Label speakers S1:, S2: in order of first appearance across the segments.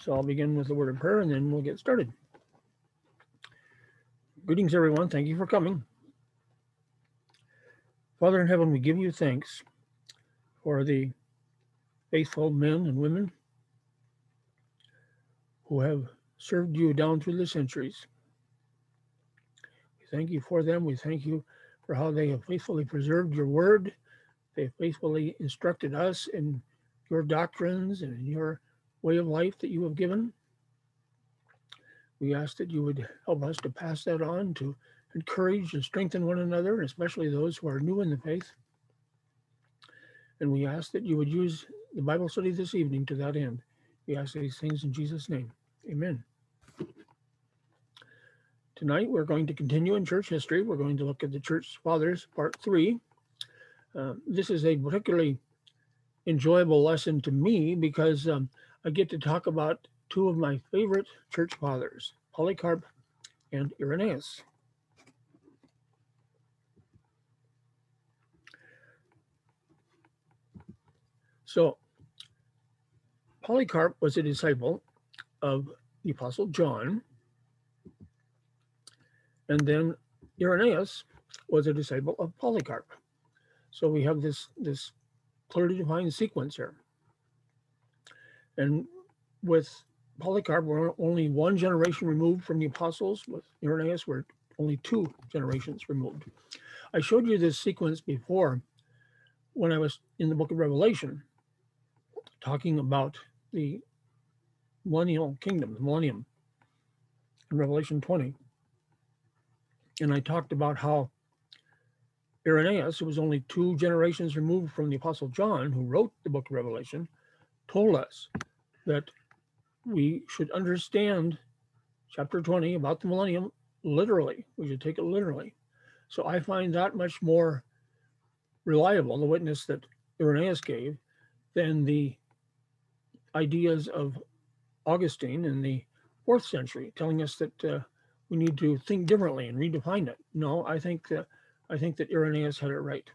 S1: So I'll begin with the word of prayer and then we'll get started. Greetings, everyone. Thank you for coming. Father in heaven, we give you thanks for the faithful men and women who have served you down through the centuries. We thank you for them. We thank you for how they have faithfully preserved your word. They have faithfully instructed us in your doctrines and in your way of life that you have given. We ask that you would help us to pass that on to encourage and strengthen one another, especially those who are new in the faith. And we ask that you would use the Bible study this evening to that end. We ask these things in Jesus' name. Amen. Tonight, we're going to continue in church history. We're going to look at the church fathers, part three. Uh, this is a particularly enjoyable lesson to me because um, I get to talk about two of my favorite church fathers, Polycarp and Irenaeus. So, Polycarp was a disciple of the Apostle John, and then Irenaeus was a disciple of Polycarp. So we have this this clearly defined sequence here. And with Polycarp, we're only one generation removed from the apostles. With Irenaeus, we're only two generations removed. I showed you this sequence before when I was in the book of Revelation, talking about the millennial kingdom, the millennium, in Revelation 20. And I talked about how Irenaeus, who was only two generations removed from the Apostle John, who wrote the book of Revelation, told us that we should understand chapter 20 about the millennium literally. We should take it literally. So I find that much more reliable, the witness that Irenaeus gave, than the ideas of Augustine in the fourth century, telling us that uh, we need to think differently and redefine it. No, I think that I think that Irenaeus had it right.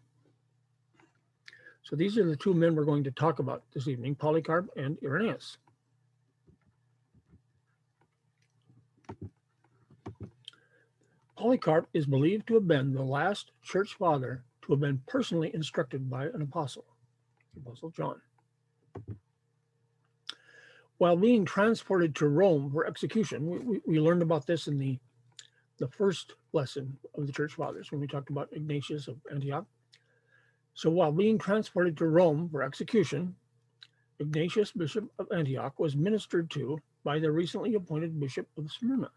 S1: So these are the two men we're going to talk about this evening, Polycarp and Irenaeus. Polycarp is believed to have been the last church father to have been personally instructed by an apostle, Apostle John. While being transported to Rome for execution, we, we, we learned about this in the the first lesson of the church fathers when we talked about Ignatius of Antioch. So while being transported to Rome for execution, Ignatius, Bishop of Antioch, was ministered to by the recently appointed Bishop of Smyrna,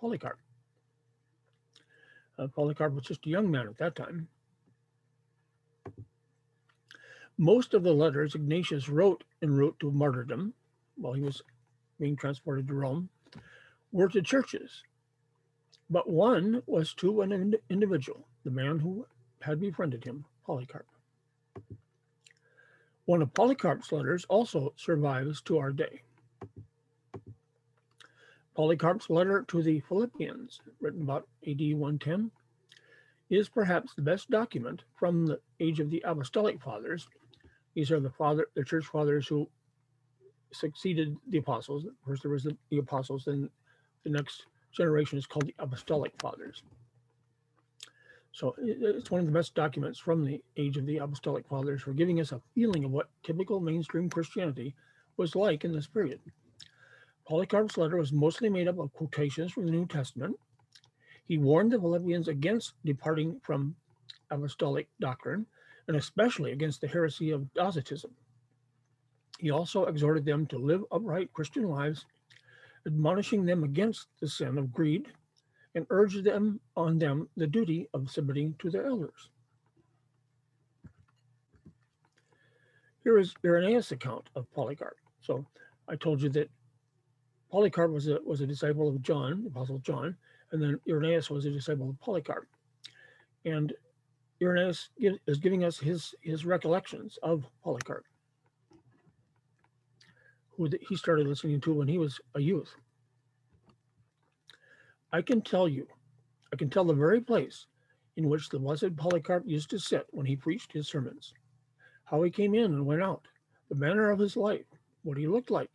S1: Polycarp. Uh, Polycarp was just a young man at that time. Most of the letters Ignatius wrote en route to martyrdom while he was being transported to Rome were to churches but one was to an ind- individual, the man who had befriended him, Polycarp. One of Polycarp's letters also survives to our day. Polycarp's letter to the Philippians, written about AD 110, is perhaps the best document from the age of the apostolic fathers. These are the father, the church fathers who succeeded the apostles. First, there was the, the apostles, then the next generation is called the Apostolic Fathers. So it's one of the best documents from the age of the Apostolic Fathers for giving us a feeling of what typical mainstream Christianity was like in this period. Polycarp's letter was mostly made up of quotations from the New Testament. He warned the Philippians against departing from apostolic doctrine, and especially against the heresy of Docetism. He also exhorted them to live upright Christian lives admonishing them against the sin of greed, and urged them on them the duty of submitting to their elders. Here is Irenaeus' account of Polycarp. So I told you that Polycarp was a was a disciple of John, the Apostle John, and then Irenaeus was a disciple of Polycarp. And Irenaeus is giving us his his recollections of Polycarp who he started listening to when he was a youth. I can tell you, I can tell the very place in which the blessed Polycarp used to sit when he preached his sermons, how he came in and went out, the manner of his life, what he looked like,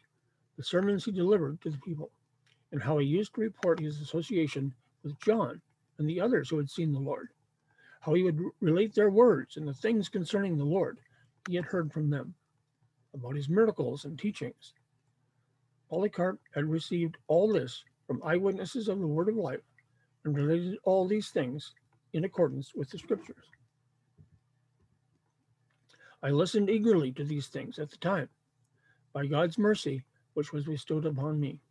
S1: the sermons he delivered to the people, and how he used to report his association with John and the others who had seen the Lord, how he would relate their words and the things concerning the Lord he had heard from them, about his miracles and teachings. Polycarp had received all this from eyewitnesses of the word of life and related all these things in accordance with the scriptures. I listened eagerly to these things at the time, by God's mercy, which was bestowed upon me.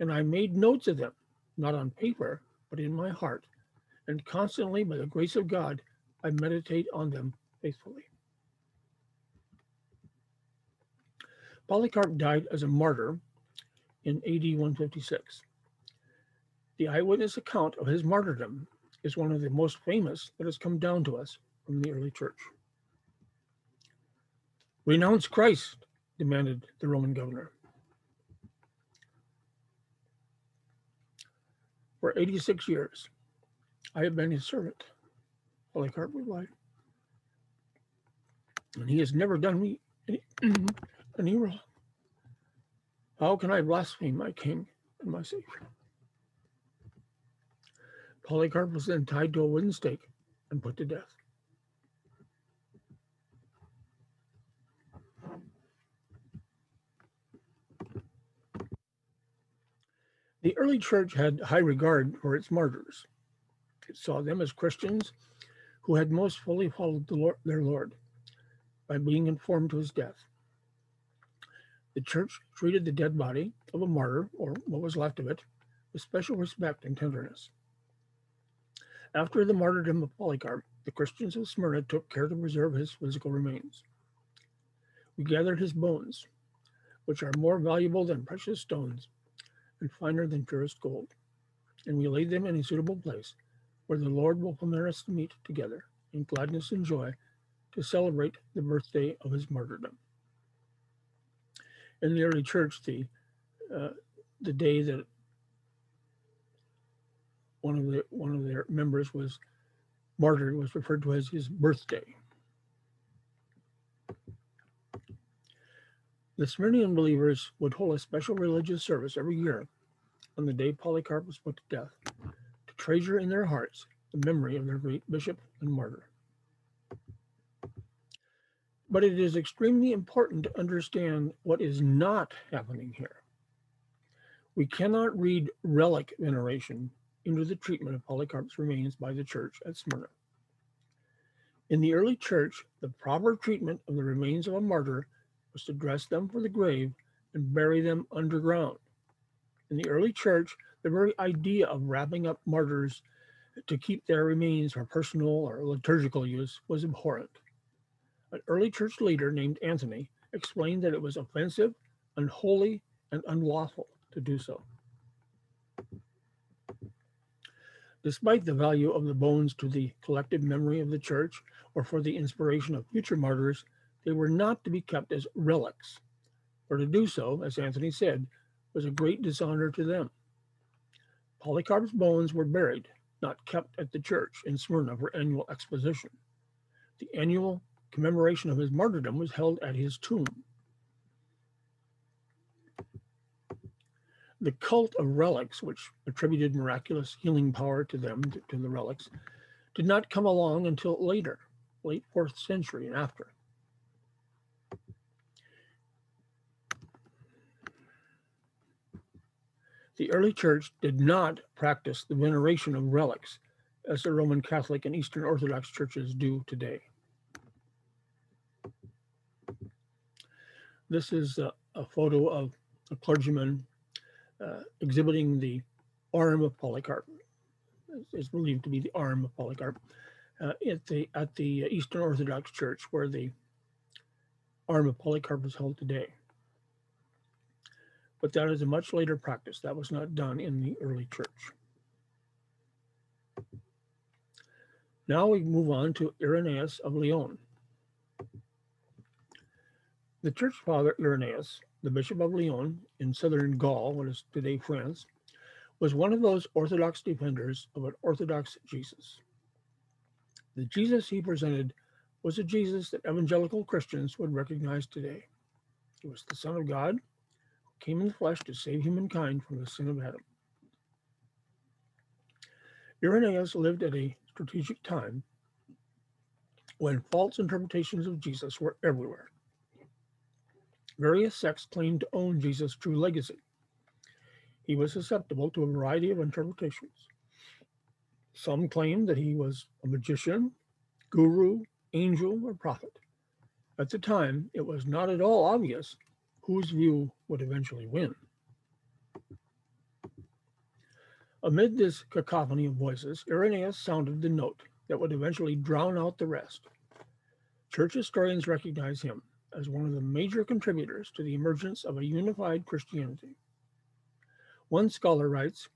S1: And I made notes of them, not on paper, but in my heart. And constantly, by the grace of God, I meditate on them faithfully. Polycarp died as a martyr in AD 156. The eyewitness account of his martyrdom is one of the most famous that has come down to us from the early church. Renounce Christ, demanded the Roman governor. For 86 years, I have been his servant, Polycarp replied. And he has never done me any, any wrong. How can I blaspheme my king and my savior? Polycarp was then tied to a wooden stake and put to death. The early church had high regard for its martyrs. It saw them as Christians who had most fully followed the Lord, their Lord by being informed to his death. The church treated the dead body of a martyr, or what was left of it, with special respect and tenderness. After the martyrdom of Polycarp, the Christians of Smyrna took care to preserve his physical remains. We gathered his bones, which are more valuable than precious stones and finer than purest gold, and we laid them in a suitable place where the Lord will permit us to meet together in gladness and joy to celebrate the birthday of his martyrdom. In the early church, the uh, the day that one of the one of their members was martyred was referred to as his birthday. The Smyrnian believers would hold a special religious service every year on the day Polycarp was put to death to treasure in their hearts the memory of their great bishop and martyr. But it is extremely important to understand what is not happening here. We cannot read relic veneration into the treatment of Polycarp's remains by the church at Smyrna. In the early church, the proper treatment of the remains of a martyr was to dress them for the grave and bury them underground. In the early church, the very idea of wrapping up martyrs to keep their remains for personal or liturgical use was abhorrent. An early church leader named Anthony explained that it was offensive, unholy, and unlawful to do so. Despite the value of the bones to the collective memory of the church or for the inspiration of future martyrs, they were not to be kept as relics, for to do so, as Anthony said, was a great dishonor to them. Polycarp's bones were buried, not kept at the church in Smyrna for annual exposition. The annual commemoration of his martyrdom was held at his tomb. The cult of relics, which attributed miraculous healing power to them, to, the relics, did not come along until later, late fourth century and after. The early church did not practice the veneration of relics as the Roman Catholic and Eastern Orthodox churches do today. This is a, a photo of a clergyman uh, exhibiting the arm of Polycarp. It's believed to be the arm of Polycarp uh, at the at the Eastern Orthodox Church, where the arm of Polycarp is held today but that is a much later practice. That was not done in the early church. Now we move on to Irenaeus of Lyon. The church father Irenaeus, the bishop of Lyon in southern Gaul, what is today France, was one of those Orthodox defenders of an Orthodox Jesus. The Jesus he presented was a Jesus that evangelical Christians would recognize today. He was the Son of God who came in the flesh to save humankind from the sin of Adam. Irenaeus lived at a strategic time when false interpretations of Jesus were everywhere. Various sects claimed to own Jesus' true legacy. He was susceptible to a variety of interpretations. Some claimed that he was a magician, guru, angel, or prophet. At the time, it was not at all obvious whose view would eventually win. Amid this cacophony of voices, Irenaeus sounded the note that would eventually drown out the rest. Church historians recognize him as one of the major contributors to the emergence of a unified Christianity. One scholar writes,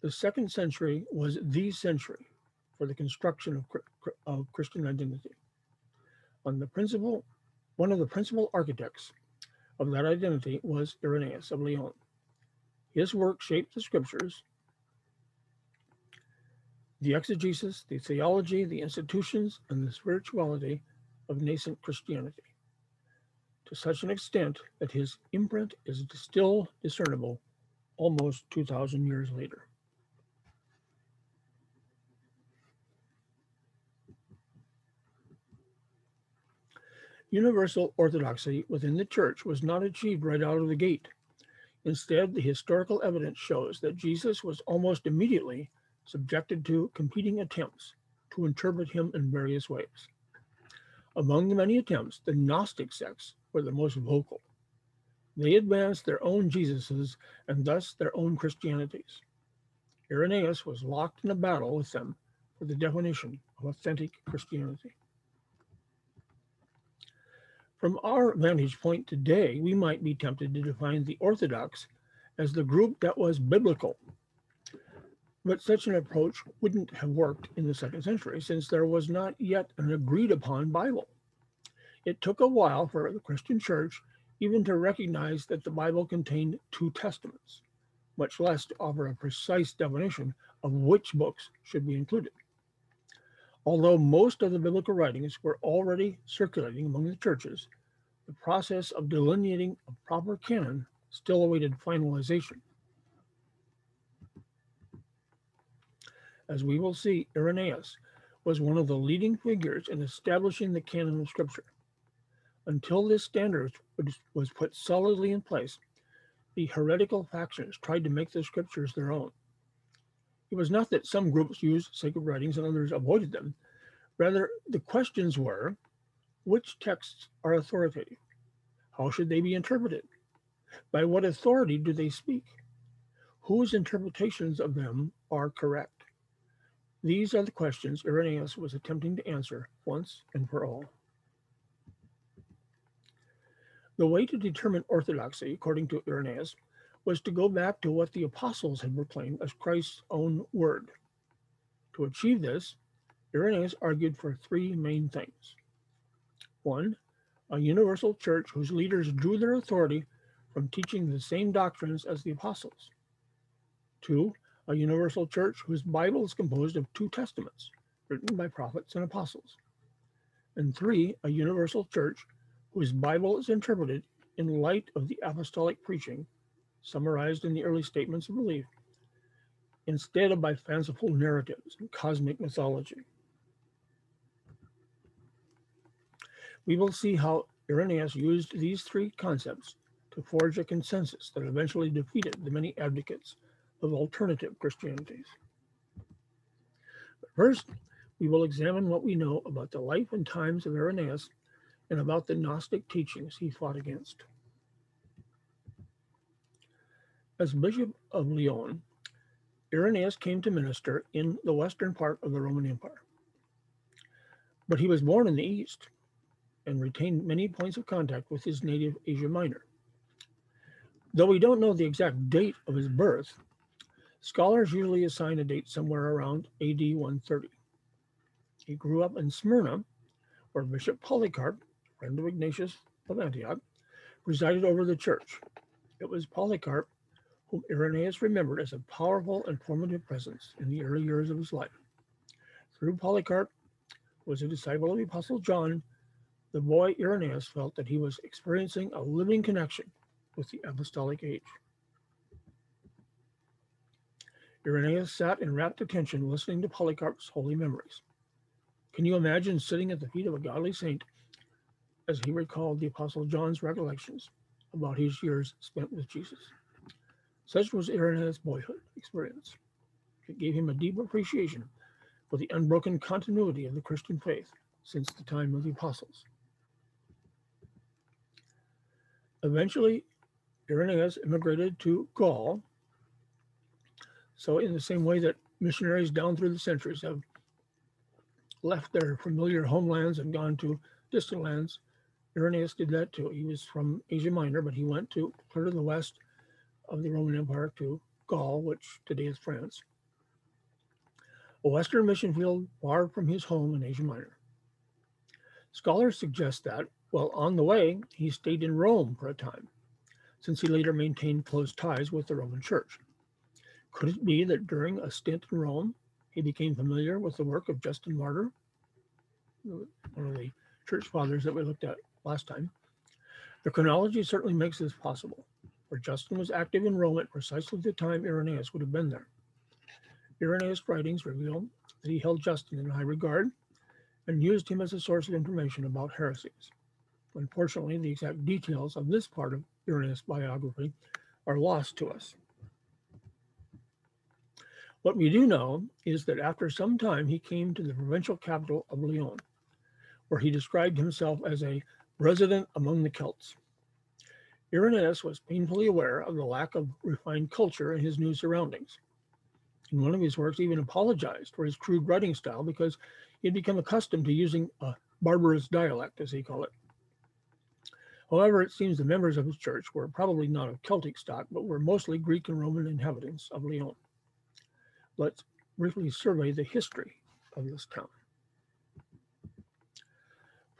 S1: the second century was the century for the construction of, of Christian identity. On the principal, one of the principal architects of that identity was Irenaeus of Lyon. His work shaped the scriptures, the exegesis, the theology, the institutions, and the spirituality of nascent Christianity to such an extent that his imprint is still discernible almost 2,000 years later. Universal orthodoxy within the church was not achieved right out of the gate. Instead, the historical evidence shows that Jesus was almost immediately subjected to competing attempts to interpret him in various ways. Among the many attempts, the Gnostic sects were the most vocal. They advanced their own Jesuses and thus their own Christianities. Irenaeus was locked in a battle with them for the definition of authentic Christianity. From our vantage point today, we might be tempted to define the Orthodox as the group that was biblical. But such an approach wouldn't have worked in the second century since there was not yet an agreed upon Bible. It took a while for the Christian church even to recognize that the Bible contained two testaments, much less to offer a precise definition of which books should be included. Although most of the biblical writings were already circulating among the churches, the process of delineating a proper canon still awaited finalization. As we will see, Irenaeus was one of the leading figures in establishing the canon of Scripture. Until this standard was put solidly in place, the heretical factions tried to make the Scriptures their own. It was not that some groups used sacred writings and others avoided them. Rather, the questions were which texts are authoritative? How should they be interpreted? By what authority do they speak? Whose interpretations of them are correct? These are the questions Irenaeus was attempting to answer once and for all. The way to determine orthodoxy, according to Irenaeus, was to go back to what the apostles had proclaimed as Christ's own word. To achieve this, Irenaeus argued for three main things. One, a universal church whose leaders drew their authority from teaching the same doctrines as the apostles. Two, a universal church whose Bible is composed of two testaments written by prophets and apostles. And three, a universal church whose Bible is interpreted in light of the apostolic preaching summarized in the early statements of belief, instead of by fanciful narratives and cosmic mythology. We will see how Irenaeus used these three concepts to forge a consensus that eventually defeated the many advocates of alternative Christianities. But first, we will examine what we know about the life and times of Irenaeus and about the Gnostic teachings he fought against. As Bishop of Lyon, Irenaeus came to minister in the western part of the Roman Empire. But he was born in the east and retained many points of contact with his native Asia Minor. Though we don't know the exact date of his birth, scholars usually assign a date somewhere around AD 130. He grew up in Smyrna, where Bishop Polycarp, of Ignatius of Antioch, presided over the church. It was Polycarp whom Irenaeus remembered as a powerful and formative presence in the early years of his life. Through Polycarp, who was a disciple of the Apostle John, the boy Irenaeus felt that he was experiencing a living connection with the apostolic age. Irenaeus sat in rapt attention listening to Polycarp's holy memories. Can you imagine sitting at the feet of a godly saint as he recalled the Apostle John's recollections about his years spent with Jesus? Such was Irenaeus' boyhood experience. It gave him a deep appreciation for the unbroken continuity of the Christian faith since the time of the apostles. Eventually, Irenaeus immigrated to Gaul. So, in the same way that missionaries down through the centuries have left their familiar homelands and gone to distant lands, Irenaeus did that too. He was from Asia Minor, but he went to clear to the west of the Roman Empire to Gaul, which today is France. A western mission field far from his home in Asia Minor. Scholars suggest that, while on the way, he stayed in Rome for a time, since he later maintained close ties with the Roman Church. Could it be that during a stint in Rome, he became familiar with the work of Justin Martyr, one of the church fathers that we looked at last time? The chronology certainly makes this possible, for Justin was active in Rome at precisely the time Irenaeus would have been there. Irenaeus' writings reveal that he held Justin in high regard and used him as a source of information about heresies. Unfortunately, the exact details of this part of Irenaeus' biography are lost to us. What we do know is that after some time he came to the provincial capital of Lyon, where he described himself as a resident among the Celts. Irenaeus was painfully aware of the lack of refined culture in his new surroundings. In one of his works, even apologized for his crude writing style because he had become accustomed to using a barbarous dialect, as he called it. However, it seems the members of his church were probably not of Celtic stock, but were mostly Greek and Roman inhabitants of Lyon. Let's briefly survey the history of this town.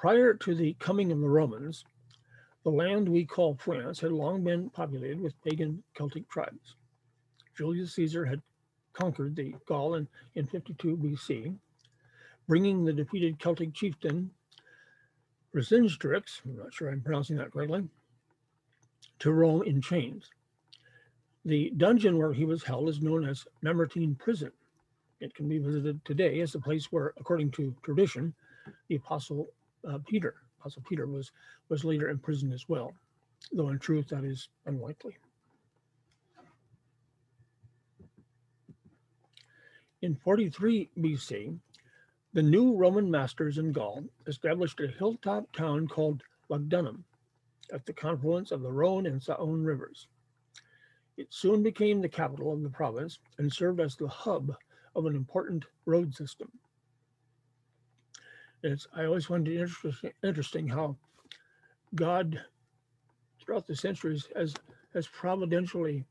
S1: Prior to the coming of the Romans, the land we call France had long been populated with pagan Celtic tribes. Julius Caesar had conquered the Gaul in, in 52 BC, bringing the defeated Celtic chieftain Vercingetorix, I'm not sure I'm pronouncing that correctly, to Rome in chains. The dungeon where he was held is known as Mamertine Prison. It can be visited today as a place where, according to tradition, the Apostle uh, Peter, Apostle Peter, was was later imprisoned as well, though in truth that is unlikely. In 43 BC, the new Roman masters in Gaul established a hilltop town called Lugdunum at the confluence of the Rhone and Saône rivers. It soon became the capital of the province and served as the hub of an important road system. It's, I always find it interesting, interesting how God, throughout the centuries, has, has providentially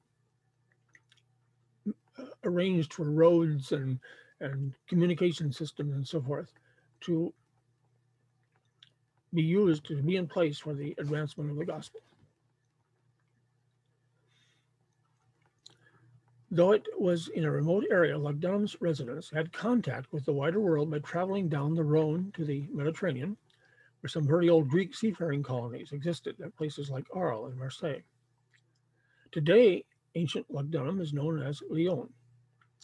S1: uh, arranged for roads and, and communication systems and so forth to be used to be in place for the advancement of the gospel. Though it was in a remote area, Lugdunum's residents had contact with the wider world by traveling down the Rhone to the Mediterranean, where some very old Greek seafaring colonies existed at places like Arles and Marseille. Today, ancient Lugdunum is known as Lyon.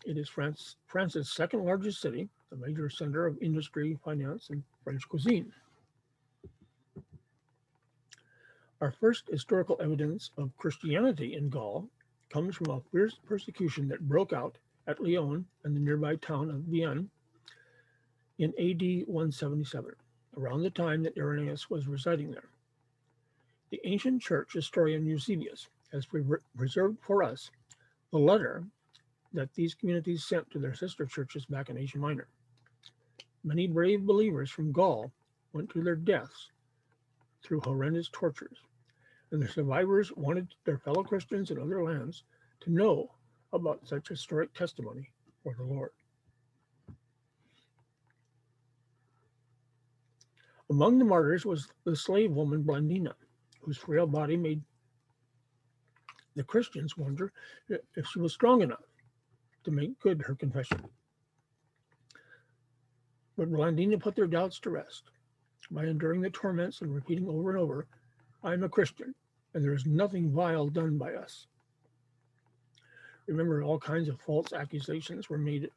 S1: It is France, France's second largest city, a major center of industry, finance, and French cuisine. Our first historical evidence of Christianity in Gaul comes from a fierce persecution that broke out at Lyon and the nearby town of Vienne in AD 177, around the time that Irenaeus was residing there. The ancient church historian Eusebius has preserved for us the letter that these communities sent to their sister churches back in Asia Minor. Many brave believers from Gaul went to their deaths through horrendous tortures and the survivors wanted their fellow Christians in other lands to know about such historic testimony for the Lord. Among the martyrs was the slave woman Blandina, whose frail body made the Christians wonder if she was strong enough to make good her confession. But Blandina put their doubts to rest by enduring the torments and repeating over and over, I am a Christian and there is nothing vile done by us. Remember, all kinds of false accusations were made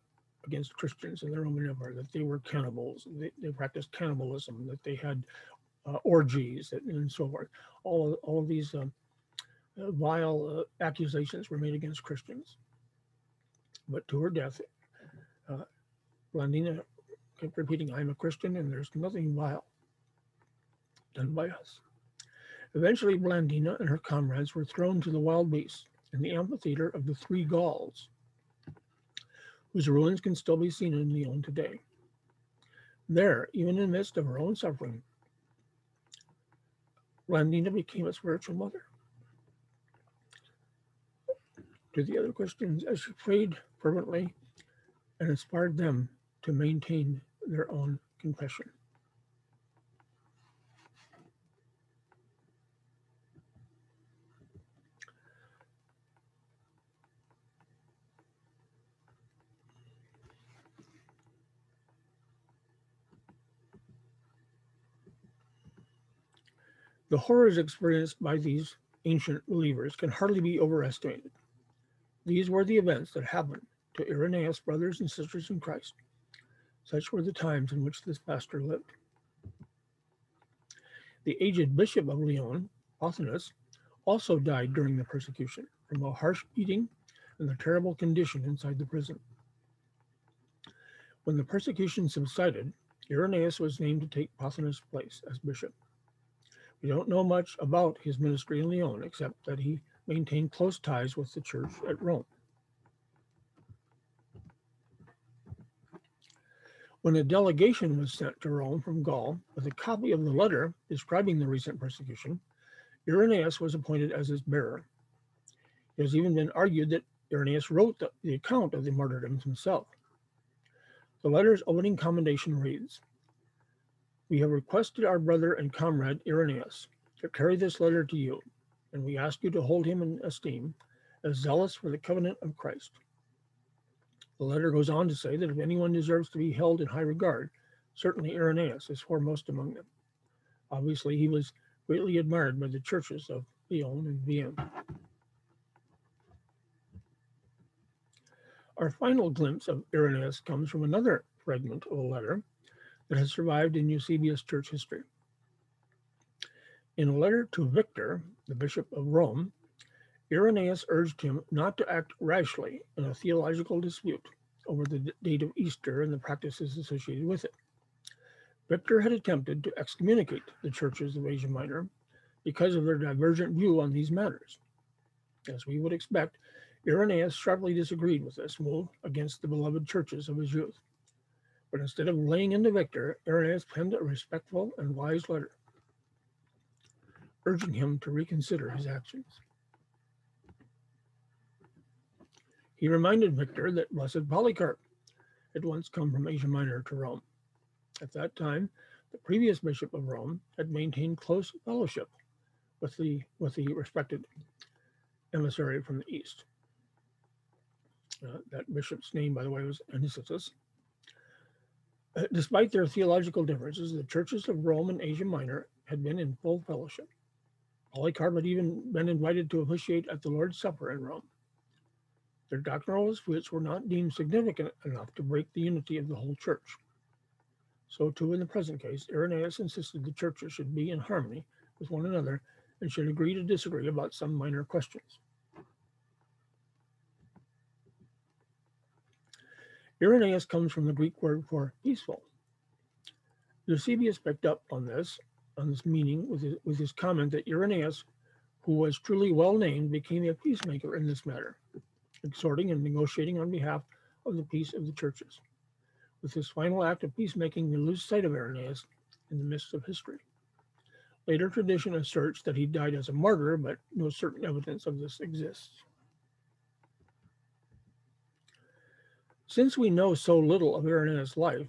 S1: against Christians in the Roman Empire that they were cannibals, they, they practiced cannibalism, that they had uh, orgies, and so forth. All of, all of these um, uh, vile uh, accusations were made against Christians. But to her death, uh, Blandina kept repeating, I'm a Christian and there's nothing vile done by us. Eventually, Blandina and her comrades were thrown to the wild beasts in the amphitheater of the Three Gauls, whose ruins can still be seen in Lyon today. There, even in the midst of her own suffering, Blandina became a spiritual mother to the other Christians as she prayed fervently and inspired them to maintain their own confession. The horrors experienced by these ancient believers can hardly be overestimated. These were the events that happened to Irenaeus' brothers and sisters in Christ. Such were the times in which this pastor lived. The aged bishop of Lyon, Pothinus, also died during the persecution from a harsh beating and the terrible condition inside the prison. When the persecution subsided, Irenaeus was named to take Pothinus' place as bishop. We don't know much about his ministry in Lyon except that he maintained close ties with the church at Rome. When a delegation was sent to Rome from Gaul with a copy of the letter describing the recent persecution, Irenaeus was appointed as its bearer. It has even been argued that Irenaeus wrote the, the account of the martyrdoms himself. The letter's opening commendation reads we have requested our brother and comrade Irenaeus to carry this letter to you, and we ask you to hold him in esteem as zealous for the covenant of Christ. The letter goes on to say that if anyone deserves to be held in high regard, certainly Irenaeus is foremost among them. Obviously, he was greatly admired by the churches of Lyon and Vienne. Our final glimpse of Irenaeus comes from another fragment of a letter that has survived in Eusebius church history. In a letter to Victor, the Bishop of Rome, Irenaeus urged him not to act rashly in a theological dispute over the date of Easter and the practices associated with it. Victor had attempted to excommunicate the churches of Asia Minor because of their divergent view on these matters. As we would expect, Irenaeus sharply disagreed with this move against the beloved churches of his youth. But instead of laying into Victor, Irenaeus penned a respectful and wise letter, urging him to reconsider his actions. He reminded Victor that Blessed Polycarp had once come from Asia Minor to Rome. At that time, the previous bishop of Rome had maintained close fellowship with the with the respected emissary from the east. Uh, that bishop's name, by the way, was Anicetus. Despite their theological differences, the churches of Rome and Asia Minor had been in full fellowship. Polycarp had even been invited to officiate at the Lord's Supper in Rome. Their doctrinal disputes were not deemed significant enough to break the unity of the whole church. So, too, in the present case, Irenaeus insisted the churches should be in harmony with one another and should agree to disagree about some minor questions. Irenaeus comes from the Greek word for peaceful. Eusebius picked up on this, on this meaning with his, with his comment that Irenaeus, who was truly well named, became a peacemaker in this matter, exhorting and negotiating on behalf of the peace of the churches. With this final act of peacemaking, we lose sight of Irenaeus in the midst of history. Later tradition asserts that he died as a martyr, but no certain evidence of this exists. Since we know so little of Irenaeus' life,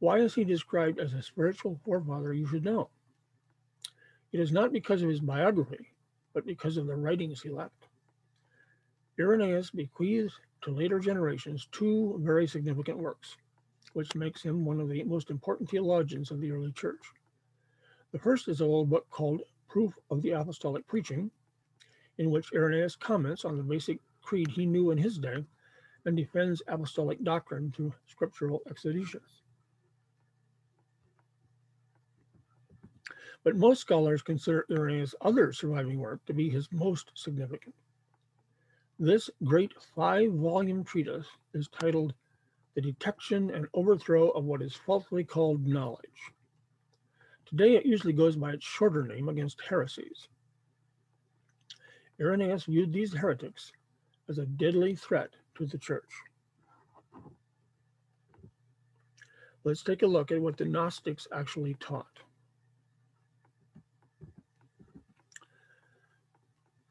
S1: why is he described as a spiritual forefather you should know? It is not because of his biography, but because of the writings he left. Irenaeus bequeathed to later generations two very significant works, which makes him one of the most important theologians of the early church. The first is a little book called Proof of the Apostolic Preaching, in which Irenaeus comments on the basic creed he knew in his day and defends apostolic doctrine through scriptural exegesis. But most scholars consider Irenaeus' other surviving work to be his most significant. This great five volume treatise is titled The Detection and Overthrow of What is Falsely Called Knowledge. Today it usually goes by its shorter name against heresies. Irenaeus viewed these heretics as a deadly threat to the church. Let's take a look at what the Gnostics actually taught.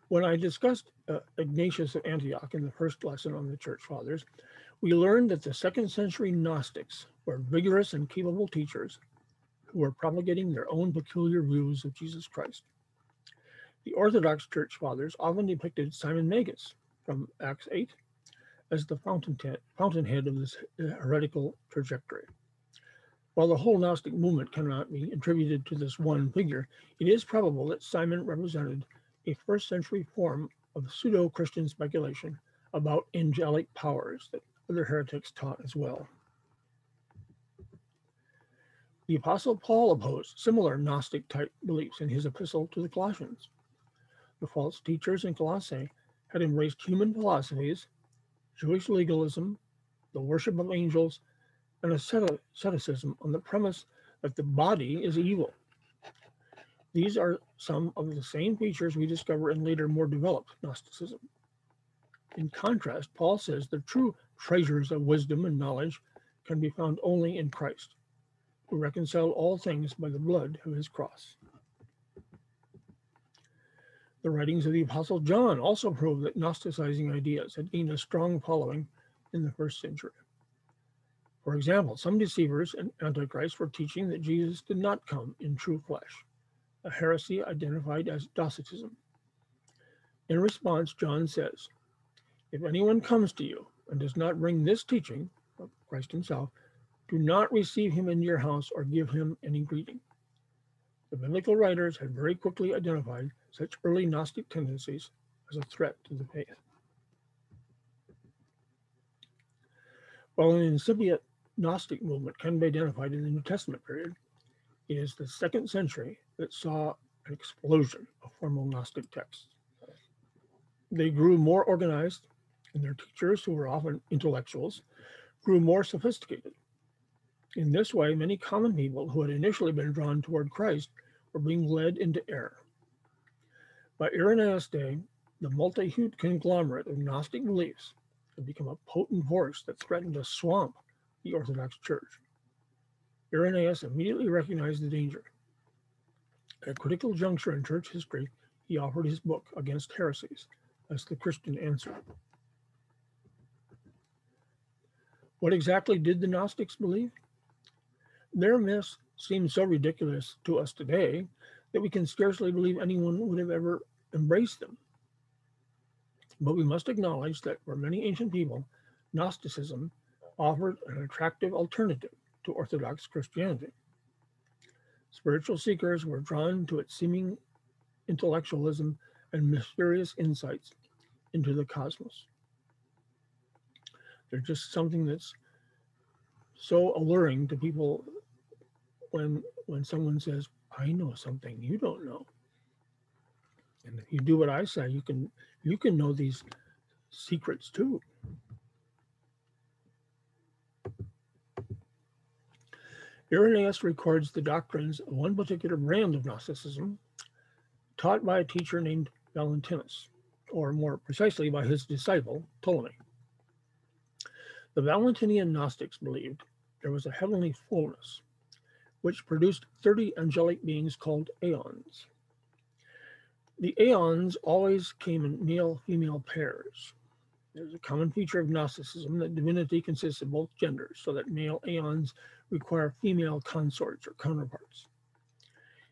S1: When I discussed uh, Ignatius of Antioch in the first lesson on the Church Fathers, we learned that the second century Gnostics were vigorous and capable teachers who were promulgating their own peculiar views of Jesus Christ. The Orthodox Church Fathers often depicted Simon Magus from Acts 8 as the fountainhead of this uh, heretical trajectory. While the whole Gnostic movement cannot be attributed to this one figure, it is probable that Simon represented a first century form of pseudo Christian speculation about angelic powers that other heretics taught as well. The Apostle Paul opposed similar Gnostic type beliefs in his epistle to the Colossians. The false teachers in Colossae had embraced human philosophies, Jewish legalism, the worship of angels, and asceticism on the premise that the body is evil. These are some of the same features we discover in later, more developed Gnosticism. In contrast, Paul says the true treasures of wisdom and knowledge can be found only in Christ, who reconciled all things by the blood of his cross. The writings of the Apostle John also prove that Gnosticizing ideas had gained a strong following in the first century. For example, some deceivers and antichrists were teaching that Jesus did not come in true flesh, a heresy identified as Docetism. In response, John says, If anyone comes to you and does not bring this teaching of Christ himself, do not receive him in your house or give him any greeting. The biblical writers had very quickly identified such early Gnostic tendencies as a threat to the faith. While an incipient Gnostic movement can be identified in the New Testament period, it is the second century that saw an explosion of formal Gnostic texts. They grew more organized, and their teachers, who were often intellectuals, grew more sophisticated. In this way, many common people who had initially been drawn toward Christ were being led into error. By Irenaeus' day, the multi-hued conglomerate of Gnostic beliefs had become a potent force that threatened to swamp the Orthodox Church. Irenaeus immediately recognized the danger. At a critical juncture in church history, he offered his book against heresies as the Christian answer. What exactly did the Gnostics believe? Their myths seem so ridiculous to us today that we can scarcely believe anyone would have ever embraced them. But we must acknowledge that for many ancient people, Gnosticism offered an attractive alternative to Orthodox Christianity. Spiritual seekers were drawn to its seeming intellectualism and mysterious insights into the cosmos. There's just something that's so alluring to people when when someone says, I know something you don't know. And if you do what I say, you can you can know these secrets too. Irenaeus records the doctrines of one particular brand of Gnosticism taught by a teacher named Valentinus, or more precisely by his disciple, Ptolemy. The Valentinian Gnostics believed there was a heavenly fullness which produced 30 angelic beings called aeons. The aeons always came in male female pairs. There's a common feature of Gnosticism that divinity consists of both genders, so that male aeons require female consorts or counterparts.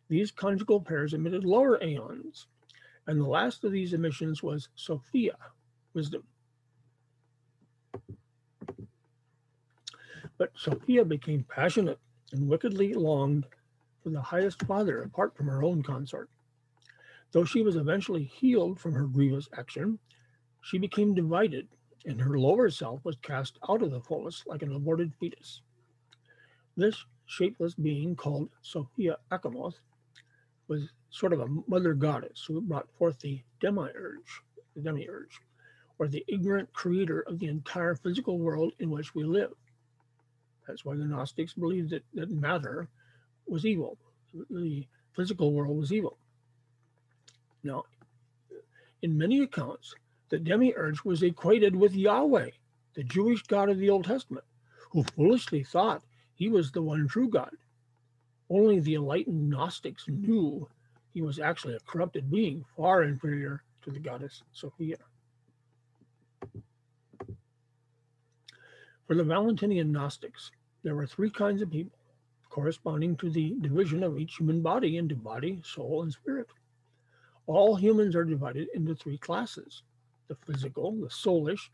S1: These conjugal pairs emitted lower aeons, and the last of these emissions was Sophia, wisdom. But Sophia became passionate and wickedly longed for the highest father apart from her own consort. Though she was eventually healed from her grievous action, she became divided, and her lower self was cast out of the fullness like an aborted fetus. This shapeless being called Sophia Achamoth was sort of a mother goddess who brought forth the demiurge, the demiurge, or the ignorant creator of the entire physical world in which we live. That's why the Gnostics believed that, that matter was evil, the physical world was evil. Now, in many accounts, the demiurge was equated with Yahweh, the Jewish God of the Old Testament, who foolishly thought he was the one true God. Only the enlightened Gnostics knew he was actually a corrupted being far inferior to the goddess Sophia. For the Valentinian Gnostics, there were three kinds of people corresponding to the division of each human body into body, soul, and spirit. All humans are divided into three classes the physical, the soulish,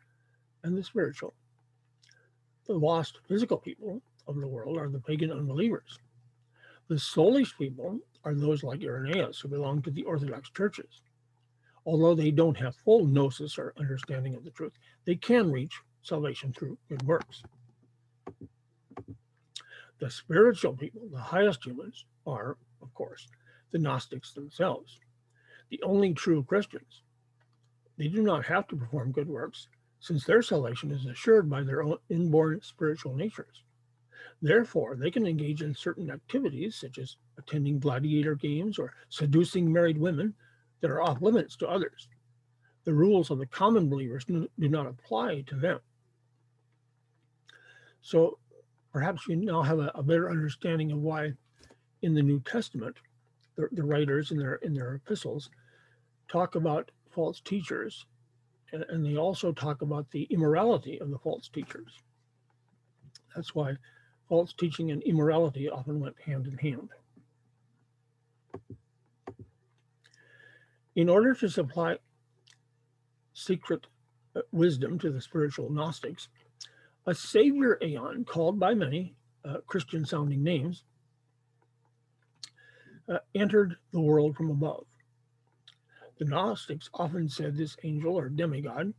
S1: and the spiritual. The lost physical people of the world are the pagan unbelievers. The soulish people are those like Irenaeus who belong to the Orthodox churches. Although they don't have full gnosis or understanding of the truth, they can reach salvation through good works. The spiritual people, the highest humans, are, of course, the Gnostics themselves, the only true Christians. They do not have to perform good works, since their salvation is assured by their own inborn spiritual natures. Therefore, they can engage in certain activities, such as attending gladiator games or seducing married women, that are off limits to others. The rules of the common believers do not apply to them. So perhaps you now have a, a better understanding of why in the New Testament, the, the, writers in their in their epistles talk about false teachers, and, and they also talk about the immorality of the false teachers. That's why false teaching and immorality often went hand in hand. In order to supply secret uh, wisdom to the spiritual Gnostics, a savior aeon called by many uh, Christian sounding names uh, entered the world from above. The Gnostics often said this angel or demigod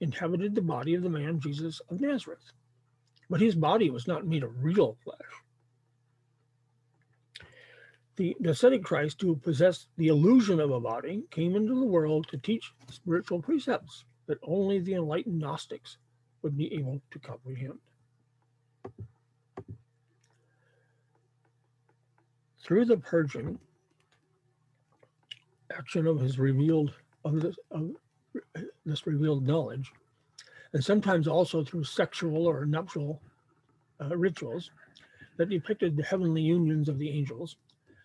S1: inhabited the body of the man Jesus of Nazareth, but his body was not made of real flesh. The, ascetic Christ, who possessed the illusion of a body, came into the world to teach spiritual precepts that only the enlightened Gnostics would be able to comprehend. Through the purging action of his revealed of this, of this revealed knowledge, and sometimes also through sexual or nuptial uh, rituals that depicted the heavenly unions of the angels,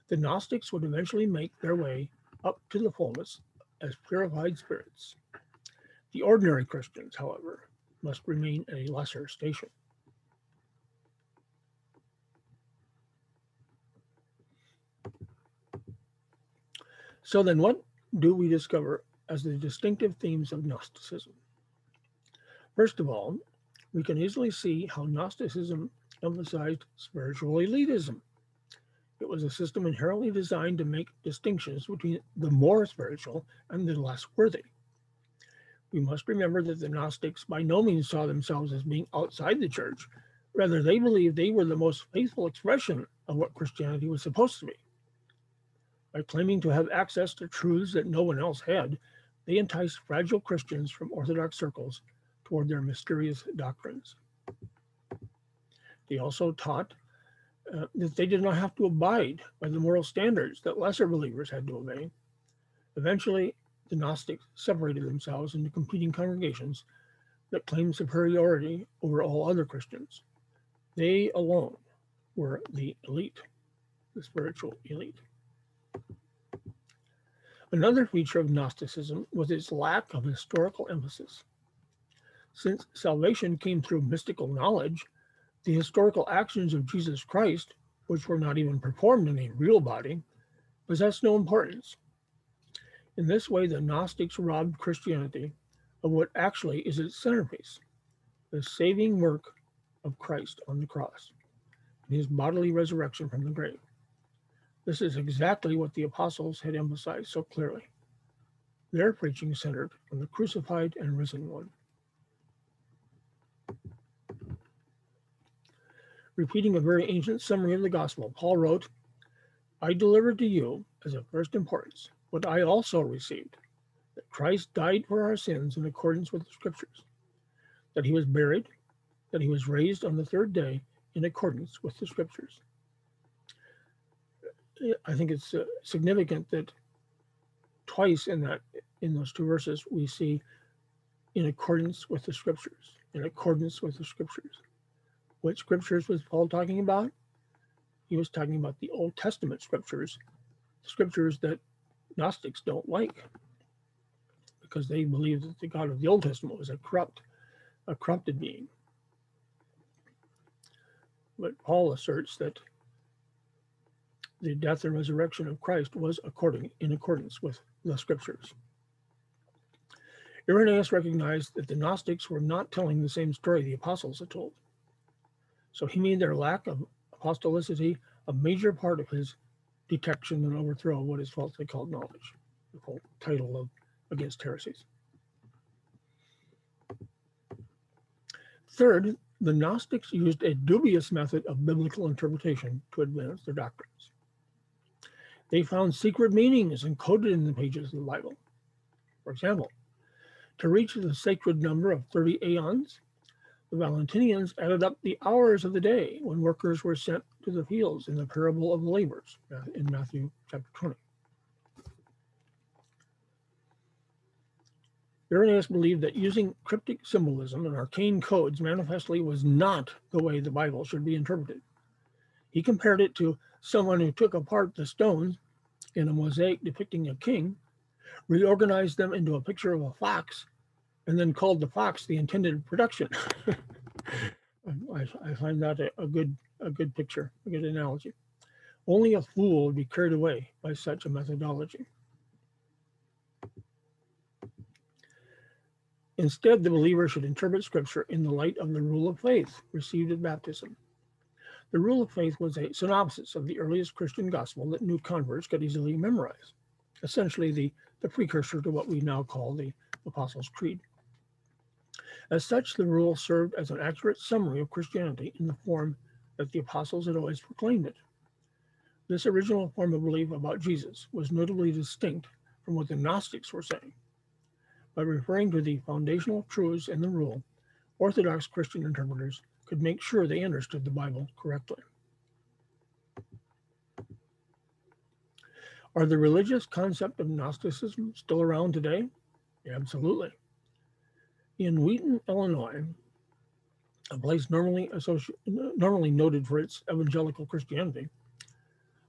S1: the Gnostics would eventually make their way up to the fullness as purified spirits. The ordinary Christians, however, must remain a lesser station. So then what do we discover as the distinctive themes of Gnosticism? First of all, we can easily see how Gnosticism emphasized spiritual elitism. It was a system inherently designed to make distinctions between the more spiritual and the less worthy. We must remember that the Gnostics by no means saw themselves as being outside the church. Rather, they believed they were the most faithful expression of what Christianity was supposed to be. By claiming to have access to truths that no one else had, they enticed fragile Christians from Orthodox circles toward their mysterious doctrines. They also taught uh, that they did not have to abide by the moral standards that lesser believers had to obey. Eventually, the Gnostics separated themselves into competing congregations that claimed superiority over all other Christians. They alone were the elite, the spiritual elite. Another feature of Gnosticism was its lack of historical emphasis. Since salvation came through mystical knowledge, the historical actions of Jesus Christ, which were not even performed in a real body, possessed no importance. In this way, the Gnostics robbed Christianity of what actually is its centerpiece the saving work of Christ on the cross and his bodily resurrection from the grave. This is exactly what the apostles had emphasized so clearly. Their preaching centered on the crucified and risen one. Repeating a very ancient summary of the gospel, Paul wrote, I delivered to you as of first importance what I also received that Christ died for our sins in accordance with the scriptures, that he was buried, that he was raised on the third day in accordance with the scriptures. I think it's uh, significant that twice in that in those two verses we see in accordance with the scriptures, in accordance with the scriptures. What scriptures was Paul talking about? He was talking about the Old Testament scriptures, scriptures that Gnostics don't like because they believe that the God of the Old Testament was a corrupt, a corrupted being. But Paul asserts that the death and resurrection of Christ was according in accordance with the scriptures. Irenaeus recognized that the Gnostics were not telling the same story the apostles had told. So he made their lack of apostolicity a major part of his detection and overthrow of what is falsely called knowledge, the whole title of Against Heresies. Third, the Gnostics used a dubious method of biblical interpretation to advance their doctrines. They found secret meanings encoded in the pages of the Bible. For example, to reach the sacred number of 30 aeons, the Valentinians added up the hours of the day when workers were sent to the fields in the parable of the laborers uh, in Matthew chapter 20. Irenaeus believed that using cryptic symbolism and arcane codes manifestly was not the way the Bible should be interpreted. He compared it to someone who took apart the stones in a mosaic depicting a king, reorganized them into a picture of a fox, and then called the fox the intended production. I, I, find that a, a, good a good picture, a good analogy. Only a fool would be carried away by such a methodology. Instead, the believer should interpret Scripture in the light of the rule of faith received at baptism. The rule of faith was a synopsis of the earliest Christian gospel that new converts could easily memorize, essentially the, the precursor to what we now call the Apostles' Creed. As such, the rule served as an accurate summary of Christianity in the form that the apostles had always proclaimed it. This original form of belief about Jesus was notably distinct from what the Gnostics were saying. By referring to the foundational truths in the rule, Orthodox Christian interpreters could make sure they understood the Bible correctly. Are the religious concept of Gnosticism still around today? Absolutely. In Wheaton, Illinois, a place normally, normally noted for its evangelical Christianity,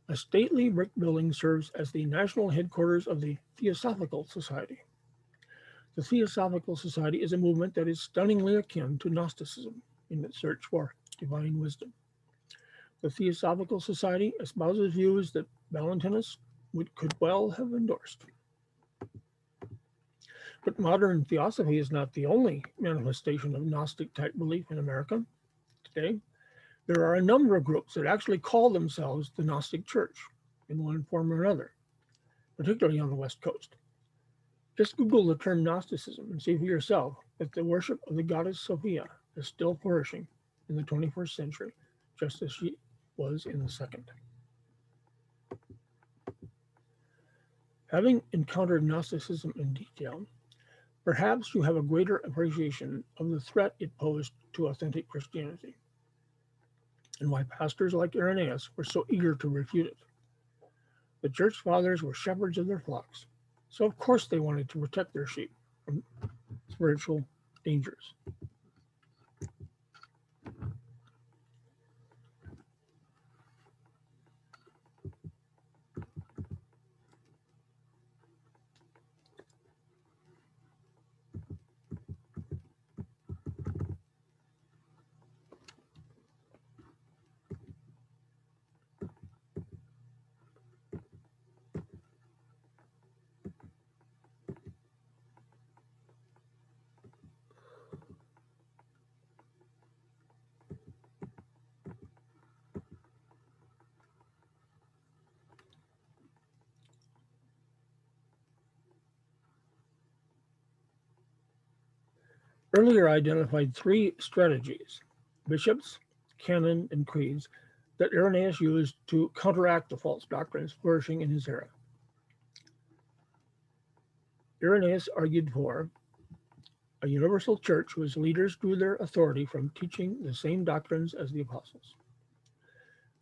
S1: a stately brick building serves as the national headquarters of the Theosophical Society. The Theosophical Society is a movement that is stunningly akin to Gnosticism in its search for divine wisdom. The Theosophical Society espouses views that Valentinus would, could well have endorsed. But modern theosophy is not the only manifestation of Gnostic type belief in America today. There are a number of groups that actually call themselves the Gnostic Church in one form or another, particularly on the West Coast. Just Google the term Gnosticism and see for yourself that the worship of the goddess Sophia is still flourishing in the 21st century, just as she was in the second. Having encountered Gnosticism in detail, Perhaps you have a greater appreciation of the threat it posed to authentic Christianity and why pastors like Irenaeus were so eager to refute it. The church fathers were shepherds of their flocks, so of course they wanted to protect their sheep from spiritual dangers. Earlier identified three strategies bishops, canon, and creeds that Irenaeus used to counteract the false doctrines flourishing in his era. Irenaeus argued for a universal church whose leaders drew their authority from teaching the same doctrines as the apostles.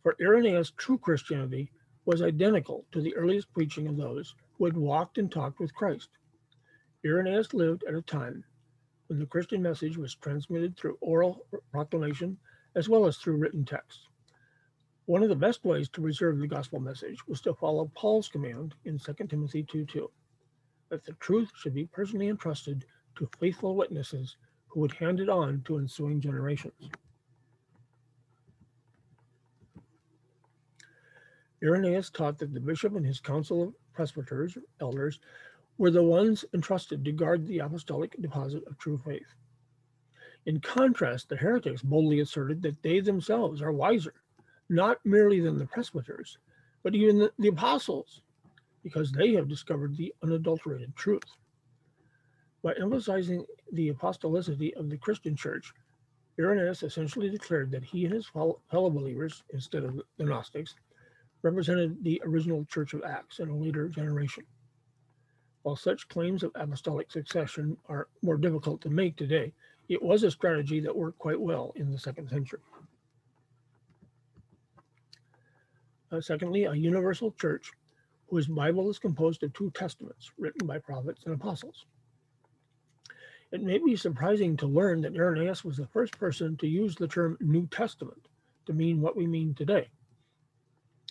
S1: For Irenaeus, true Christianity was identical to the earliest preaching of those who had walked and talked with Christ. Irenaeus lived at a time when the Christian message was transmitted through oral proclamation as well as through written text. One of the best ways to preserve the gospel message was to follow Paul's command in 2 Timothy 2 2, that the truth should be personally entrusted to faithful witnesses who would hand it on to ensuing generations. Irenaeus taught that the bishop and his council of presbyters, elders, were the ones entrusted to guard the apostolic deposit of true faith. In contrast, the heretics boldly asserted that they themselves are wiser, not merely than the presbyters, but even the, the apostles, because they have discovered the unadulterated truth. By emphasizing the apostolicity of the Christian church, Irenaeus essentially declared that he and his fellow believers, instead of the Gnostics, represented the original church of Acts in a later generation. While such claims of apostolic succession are more difficult to make today, it was a strategy that worked quite well in the second century. Uh, secondly, a universal church whose Bible is composed of two testaments written by prophets and apostles. It may be surprising to learn that Irenaeus was the first person to use the term New Testament to mean what we mean today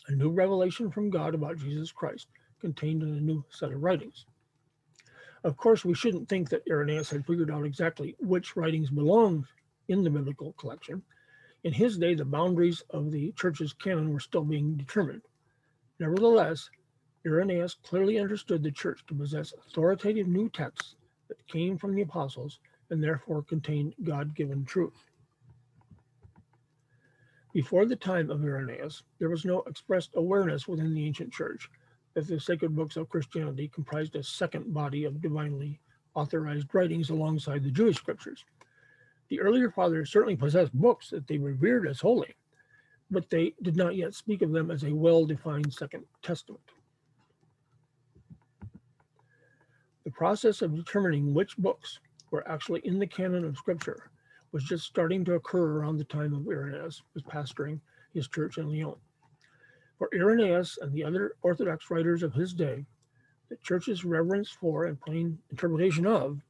S1: a new revelation from God about Jesus Christ contained in a new set of writings. Of course, we shouldn't think that Irenaeus had figured out exactly which writings belonged in the biblical collection. In his day, the boundaries of the church's canon were still being determined. Nevertheless, Irenaeus clearly understood the church to possess authoritative new texts that came from the apostles and therefore contained God given truth. Before the time of Irenaeus, there was no expressed awareness within the ancient church that the sacred books of Christianity comprised a second body of divinely authorized writings alongside the Jewish scriptures. The earlier fathers certainly possessed books that they revered as holy, but they did not yet speak of them as a well defined second testament. The process of determining which books were actually in the canon of scripture was just starting to occur around the time of Irenaeus was pastoring his church in Lyon. For Irenaeus and the other Orthodox writers of his day, the church's reverence for and plain interpretation of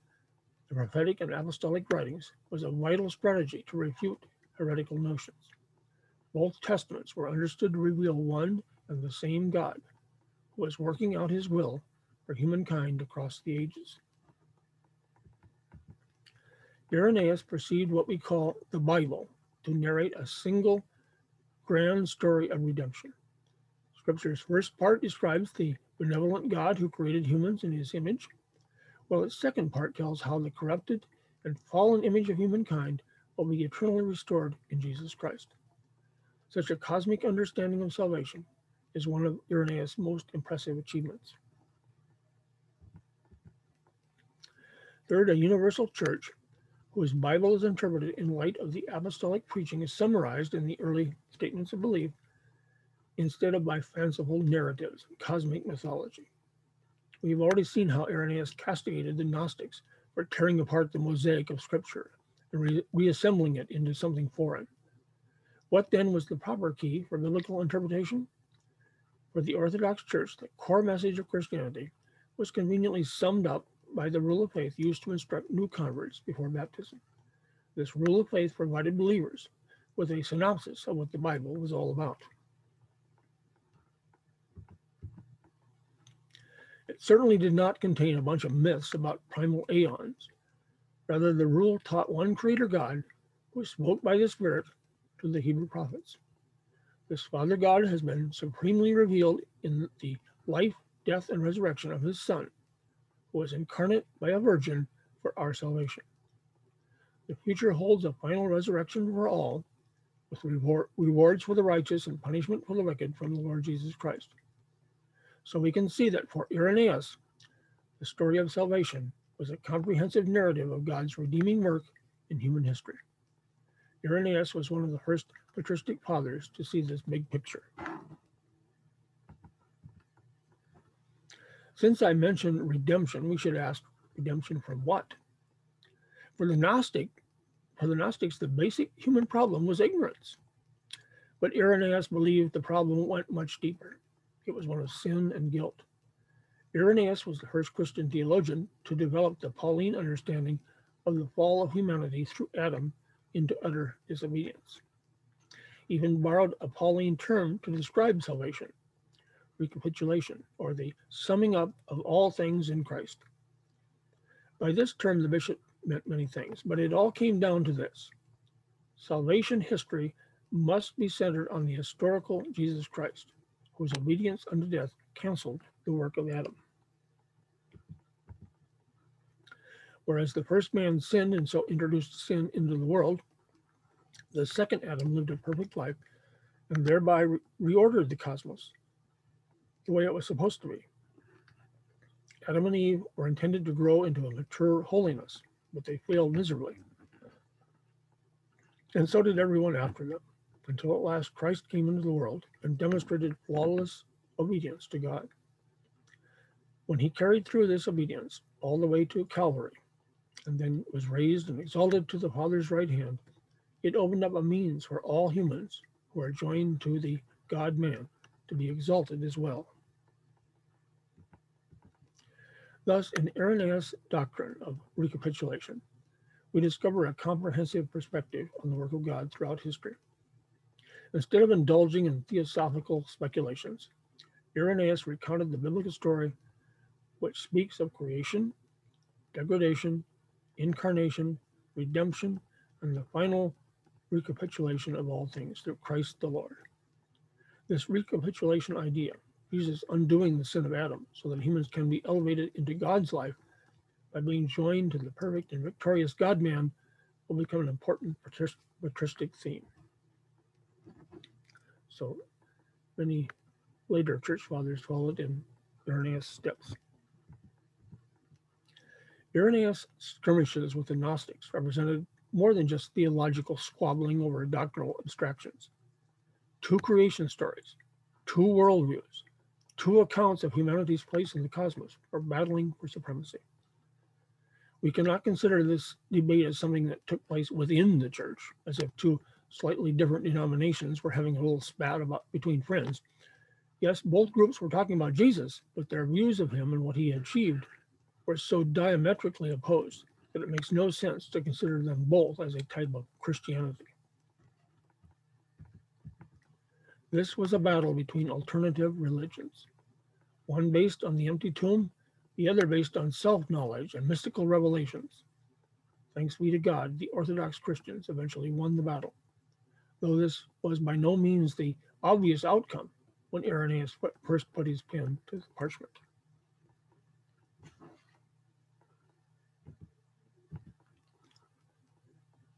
S1: the prophetic and apostolic writings was a vital strategy to refute heretical notions. Both testaments were understood to reveal one and the same God who was working out his will for humankind across the ages. Irenaeus perceived what we call the Bible to narrate a single grand story of redemption. Scripture's first part describes the benevolent God who created humans in his image, while its second part tells how the corrupted and fallen image of humankind will be eternally restored in Jesus Christ. Such a cosmic understanding of salvation is one of Irenaeus' most impressive achievements. Third, a universal church whose Bible is interpreted in light of the apostolic preaching is summarized in the early statements of belief instead of by fanciful narratives, and cosmic mythology. We've already seen how Irenaeus castigated the Gnostics for tearing apart the mosaic of Scripture and re- reassembling it into something foreign. What then was the proper key for biblical interpretation? For the Orthodox Church, the core message of Christianity was conveniently summed up by the rule of faith used to instruct new converts before baptism. This rule of faith provided believers with a synopsis of what the Bible was all about. It certainly did not contain a bunch of myths about primal aeons. Rather, the rule taught one creator God who spoke by the Spirit to the Hebrew prophets. This Father God has been supremely revealed in the life, death, and resurrection of his Son, who was incarnate by a virgin for our salvation. The future holds a final resurrection for all, with reward, rewards for the righteous and punishment for the wicked from the Lord Jesus Christ. So we can see that for Irenaeus, the story of salvation was a comprehensive narrative of God's redeeming work in human history. Irenaeus was one of the first patristic fathers to see this big picture. Since I mentioned redemption, we should ask redemption from what? For the Gnostic, for the Gnostics, the basic human problem was ignorance. But Irenaeus believed the problem went much deeper. It was one of sin and guilt. Irenaeus was the first Christian theologian to develop the Pauline understanding of the fall of humanity through Adam into utter disobedience. Even borrowed a Pauline term to describe salvation, recapitulation, or the summing up of all things in Christ. By this term, the bishop meant many things, but it all came down to this salvation history must be centered on the historical Jesus Christ, whose obedience unto death canceled the work of Adam. Whereas the first man sinned and so introduced sin into the world, the second Adam lived a perfect life and thereby re- reordered the cosmos the way it was supposed to be. Adam and Eve were intended to grow into a mature holiness, but they failed miserably. And so did everyone after them, until at last Christ came into the world and demonstrated flawless obedience to God. When he carried through this obedience all the way to Calvary, and then was raised and exalted to the Father's right hand, it opened up a means for all humans who are joined to the God man to be exalted as well. Thus, in Irenaeus' doctrine of recapitulation, we discover a comprehensive perspective on the work of God throughout history. Instead of indulging in theosophical speculations, Irenaeus recounted the biblical story which speaks of creation, degradation, incarnation, redemption, and the final recapitulation of all things through Christ the Lord. This recapitulation idea Jesus undoing the sin of Adam so that humans can be elevated into God's life by being joined to the perfect and victorious God man will become an important patristic theme. So many later church fathers followed in Irenaeus' steps. Irenaeus' skirmishes with the Gnostics represented more than just theological squabbling over doctrinal abstractions. Two creation stories, two worldviews, two accounts of humanity's place in the cosmos are battling for supremacy. We cannot consider this debate as something that took place within the church, as if two slightly different denominations were having a little spat about between friends. Yes, both groups were talking about Jesus, but their views of him and what he achieved were so diametrically opposed that it makes no sense to consider them both as a type of Christianity. This was a battle between alternative religions, one based on the empty tomb, the other based on self knowledge and mystical revelations. Thanks be to God, the Orthodox Christians eventually won the battle, though this was by no means the obvious outcome when Irenaeus first put his pen to the parchment.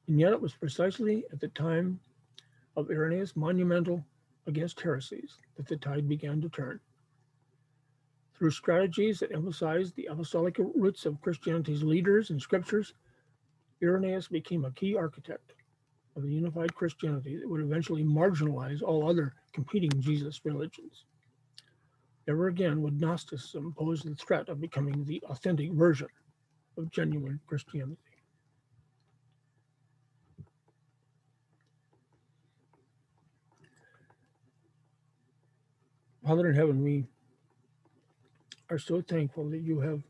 S1: And yet it was precisely at the time of Irenaeus' monumental against heresies that the tide began to turn. Through strategies that emphasized the apostolic roots of Christianity's leaders and scriptures, Irenaeus became a key architect of the unified Christianity that would eventually marginalize all other competing Jesus religions. Never again would Gnosticism pose the threat of becoming the authentic version of genuine Christianity. Father in heaven, we are so thankful that you have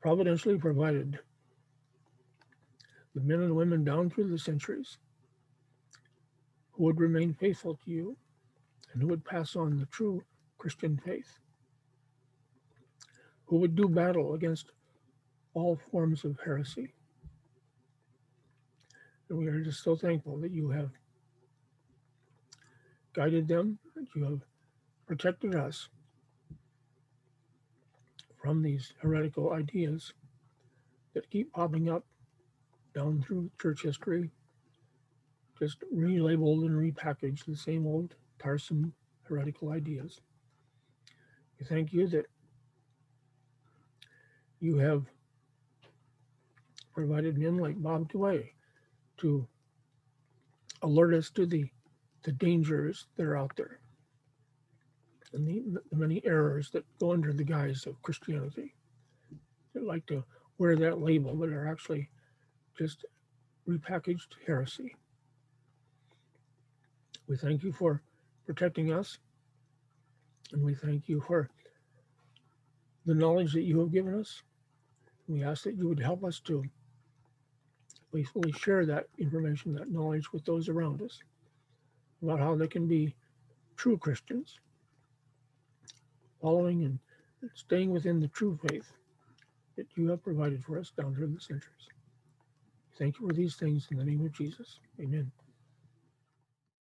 S1: providentially provided the men and women down through the centuries who would remain faithful to you and who would pass on the true Christian faith, who would do battle against all forms of heresy. And we are just so thankful that you have guided them, that you have protected us from these heretical ideas that keep popping up down through church history, just relabeled and repackaged the same old tiresome heretical ideas. We thank you that you have provided men like Bob DeWaay to alert us to the, the dangers that are out there and the, the many errors that go under the guise of Christianity. They like to wear that label, but are actually just repackaged heresy. We thank you for protecting us, and we thank you for the knowledge that you have given us. We ask that you would help us to faithfully share that information, that knowledge with those around us about how they can be true Christians, following and staying within the true faith that you have provided for us down through the centuries. Thank you for these things in the name of Jesus. Amen.